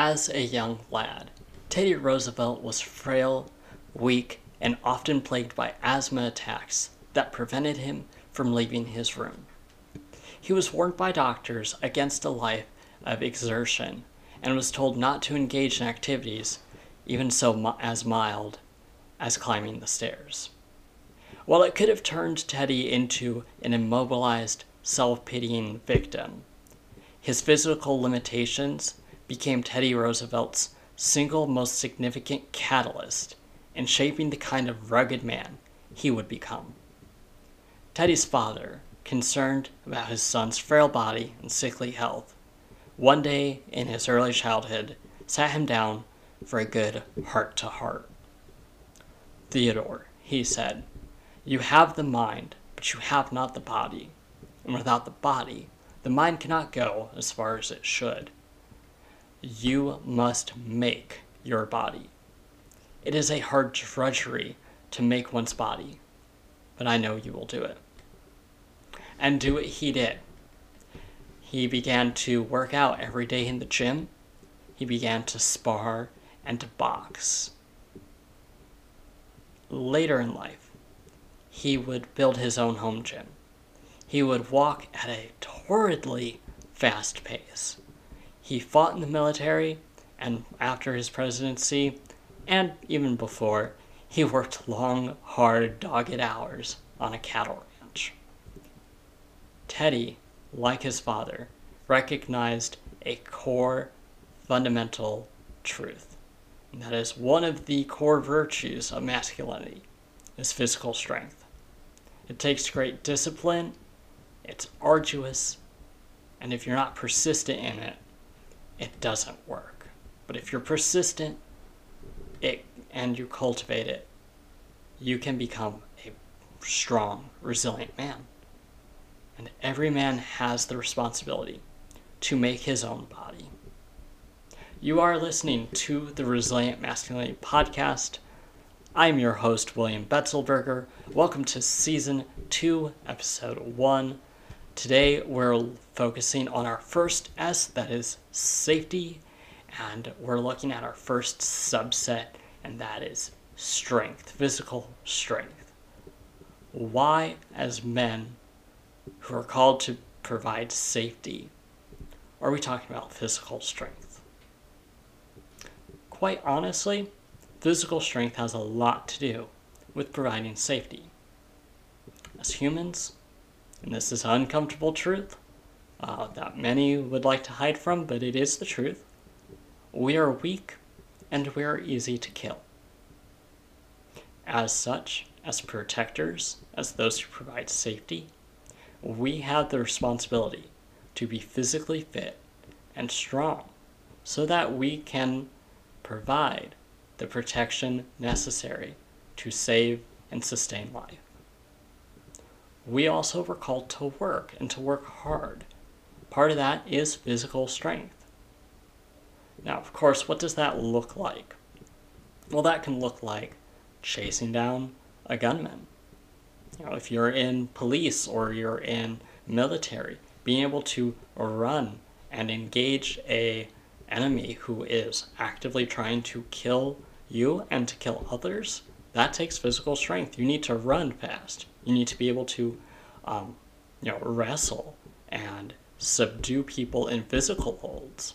As a young lad, Teddy Roosevelt was frail, weak, and often plagued by asthma attacks that prevented him from leaving his room. He was warned by doctors against a life of exertion and was told not to engage in activities even so as mild as climbing the stairs. While it could have turned Teddy into an immobilized, self pitying victim, his physical limitations became Teddy Roosevelt's single most significant catalyst in shaping the kind of rugged man he would become. Teddy's father, concerned about his son's frail body and sickly health, one day in his early childhood sat him down for a good heart to heart. Theodore, he said, you have the mind, but you have not the body. And without the body, the mind cannot go as far as it should. You must make your body. It is a hard drudgery to make one's body, but I know you will do it. And do it he did. He began to work out every day in the gym. He began to spar and to box. Later in life, he would build his own home gym. He would walk at a torridly fast pace. He fought in the military, and after his presidency, and even before, he worked long, hard, dogged hours on a cattle ranch. Teddy, like his father, recognized a core, fundamental truth. And that is one of the core virtues of masculinity is physical strength. It takes great discipline, it's arduous, and if you're not persistent in it, it doesn't work. But if you're persistent it and you cultivate it, you can become a strong, resilient man. And every man has the responsibility to make his own body. You are listening to the Resilient Masculinity Podcast. I'm your host, William Betzelberger. Welcome to Season 2, Episode 1. Today we're focusing on our first S, that is safety, and we're looking at our first subset, and that is strength, physical strength. Why, as men who are called to provide safety, are we talking about physical strength? Quite honestly, physical strength has a lot to do with providing safety. As humans, and this is an uncomfortable truth uh, that many would like to hide from, but it is the truth, we are weak and we are easy to kill. As such, as protectors, as those who provide safety, we have the responsibility to be physically fit and strong so that we can provide the protection necessary to save and sustain life. We also were called to work and to work hard. Part of that is physical strength. Now, of course, what does that look like? Well, that can look like chasing down a gunman. You know, if you're in police or you're in military, being able to run and engage a enemy who is actively trying to kill you and to kill others, that takes physical strength. You need to run fast. You need to be able to, um, you know, wrestle and subdue people in physical holds.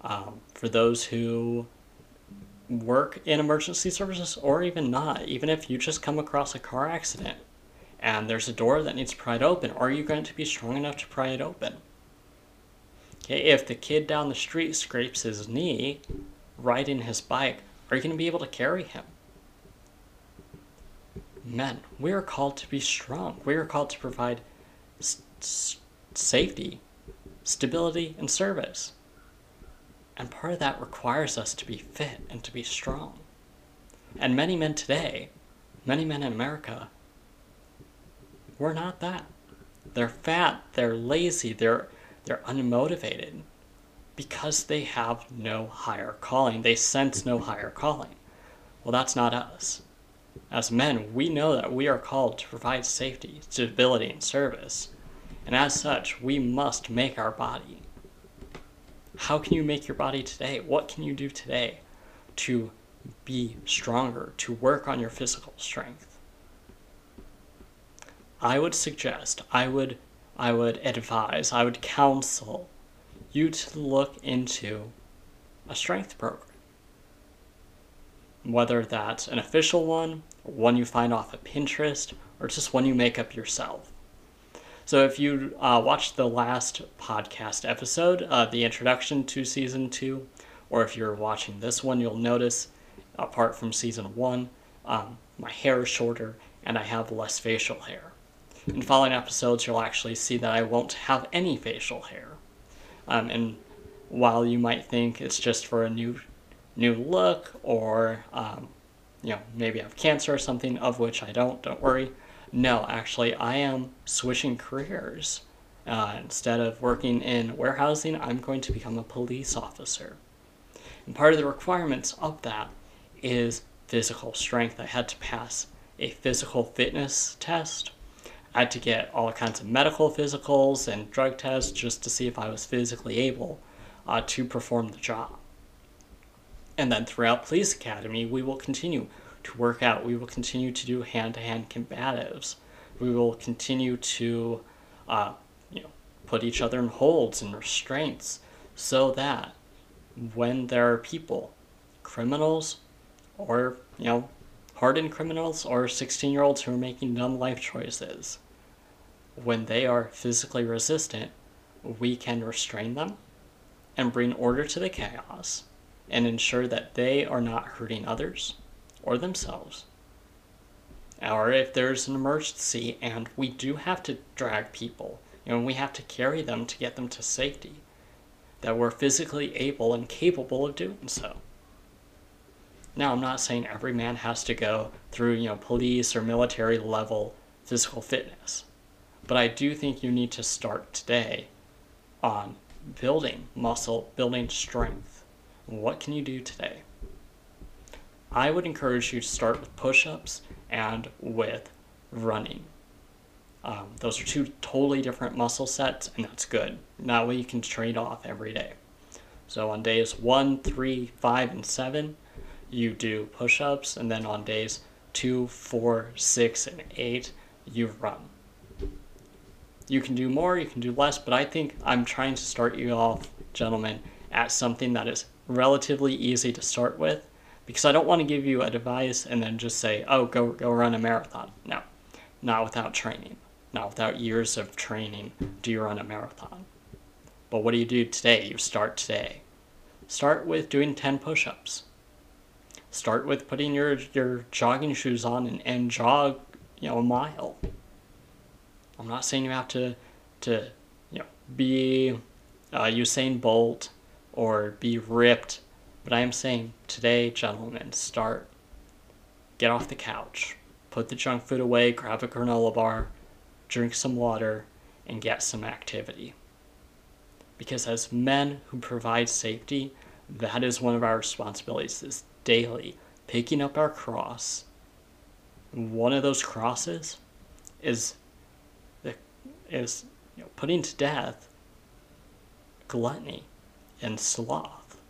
Um, for those who work in emergency services or even not, even if you just come across a car accident and there's a door that needs pried open, are you going to be strong enough to pry it open? Okay, if the kid down the street scrapes his knee riding his bike, are you going to be able to carry him? Men, we are called to be strong. We are called to provide safety, stability, and service. And part of that requires us to be fit and to be strong. And many men today, many men in America, we're not that. They're fat, they're lazy, they're they're unmotivated because they have no higher calling. They sense no higher calling. Well, that's not us. As men, we know that we are called to provide safety, stability, and service. And as such, we must make our body. how can you make your body today? What can you do today to be stronger, to work on your physical strength? I would suggest, I would I would advise, I would counsel you to look into a strength program. Whether that's an official one, one you find off of Pinterest, or just one you make up yourself. So if you uh, watched the last podcast episode, uh, the introduction to season two, or if you're watching this one, you'll notice, apart from season one, um, my hair is shorter and I have less facial hair. In following episodes, you'll actually see that I won't have any facial hair. Um, and while you might think it's just for a new, new look, or um, you know maybe I have cancer or something, of which I don't. Don't worry. No, actually, I am switching careers. Uh, instead of working in warehousing, I'm going to become a police officer. And part of the requirements of that is physical strength. I had to pass a physical fitness test. I had to get all kinds of medical physicals and drug tests just to see if I was physically able uh, to perform the job. And then throughout Police Academy, we will continue to work out. We will continue to do hand-to-hand combatives. We will continue to, uh, you know, put each other in holds and restraints, so that when there are people, criminals, or you know, hardened criminals or 16-year-olds who are making dumb life choices, when they are physically resistant, we can restrain them and bring order to the chaos and ensure that they are not hurting others or themselves. Or if there's an emergency and we do have to drag people, you know, we have to carry them to get them to safety, that we're physically able and capable of doing so. Now, I'm not saying every man has to go through, you know, police or military level physical fitness, but I do think you need to start today on building muscle, building strength. What can you do today? I would encourage you to start with push ups and with running. Um, those are two totally different muscle sets, and that's good. That way you can trade off every day. So on days one, three, five, and seven, you do push ups, and then on days two, four, six, and eight, you run. You can do more, you can do less, but I think I'm trying to start you off, gentlemen, at something that is relatively easy to start with because I don't want to give you a device and then just say, oh, go, go run a marathon. No, not without training. Not without years of training do you run a marathon. But what do you do today? You start today. Start with doing 10 push ups. Start with putting your, your jogging shoes on and, and jog, you know, a mile. I'm not saying you have to, to you know, be uh, Usain Bolt or be ripped but I am saying today, gentlemen, start. Get off the couch. Put the junk food away, grab a granola bar, drink some water, and get some activity. Because as men who provide safety, that is one of our responsibilities is daily picking up our cross. One of those crosses is the, is you know, putting to death gluttony and sloth.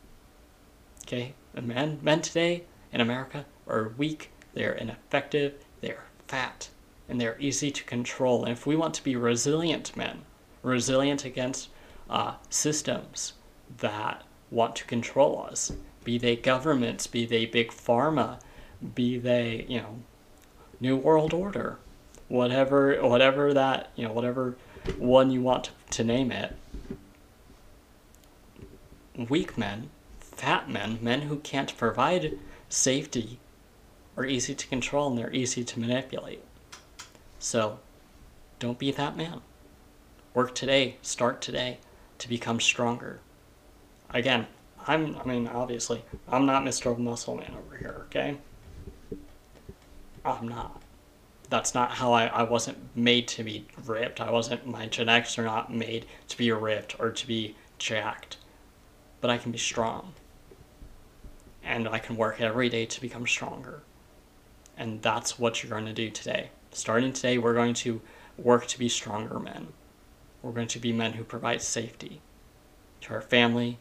Okay, and men men today in America are weak. They're ineffective. They're fat, and they're easy to control. And if we want to be resilient men, resilient against uh, systems that want to control us, be they governments, be they big pharma, be they you know, new world order, whatever whatever that you know whatever one you want to, to name it. Weak men fat men, men who can't provide safety, are easy to control and they're easy to manipulate. So, don't be that man. Work today, start today to become stronger. Again, I'm, I mean, obviously, I'm not Mr. Muscle Man over here, okay? I'm not. That's not how I, I wasn't made to be ripped. I wasn't, my genetics are not made to be ripped or to be jacked. But I can be strong and I can work every day to become stronger. And that's what you're going to do today. Starting today, we're going to work to be stronger men. We're going to be men who provide safety to our family,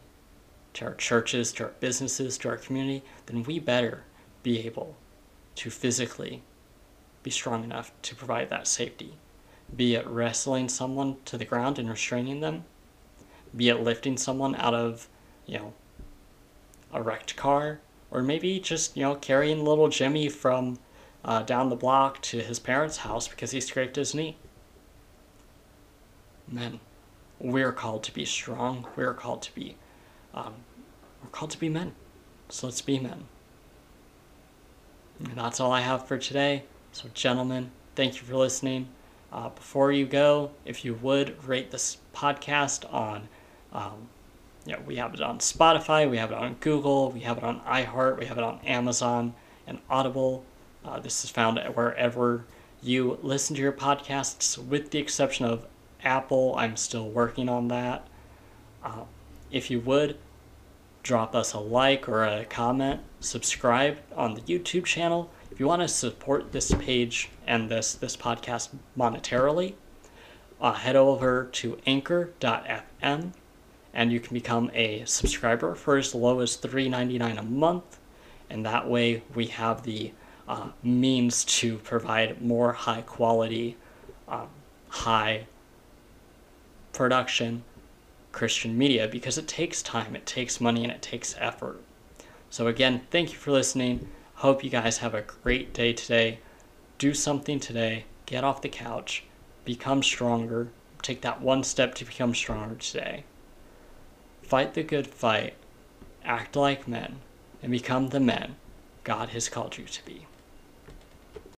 to our churches, to our businesses, to our community, then we better be able to physically be strong enough to provide that safety. Be it wrestling someone to the ground and restraining them, be it lifting someone out of, you know, a wrecked car, or maybe just, you know, carrying little Jimmy from uh, down the block to his parents' house because he scraped his knee. Men, we're called to be strong. We're called to be, um, we're called to be men. So let's be men. And that's all I have for today. So, gentlemen, thank you for listening. Uh, before you go, if you would rate this podcast on, um, you know, we have it on Spotify, we have it on Google, we have it on iHeart, we have it on Amazon and Audible. Uh, this is found wherever you listen to your podcasts, with the exception of Apple. I'm still working on that. Uh, if you would, drop us a like or a comment, subscribe on the YouTube channel. If you want to support this page and this this podcast monetarily, uh, head over to anchor.fm and you can become a subscriber for as low as $3.99 a month. And that way we have the uh, means to provide more high quality, um, high production Christian media because it takes time, it takes money, and it takes effort. So, again, thank you for listening. Hope you guys have a great day today. Do something today, get off the couch, become stronger, take that one step to become stronger today. Fight the good fight, act like men, and become the men God has called you to be.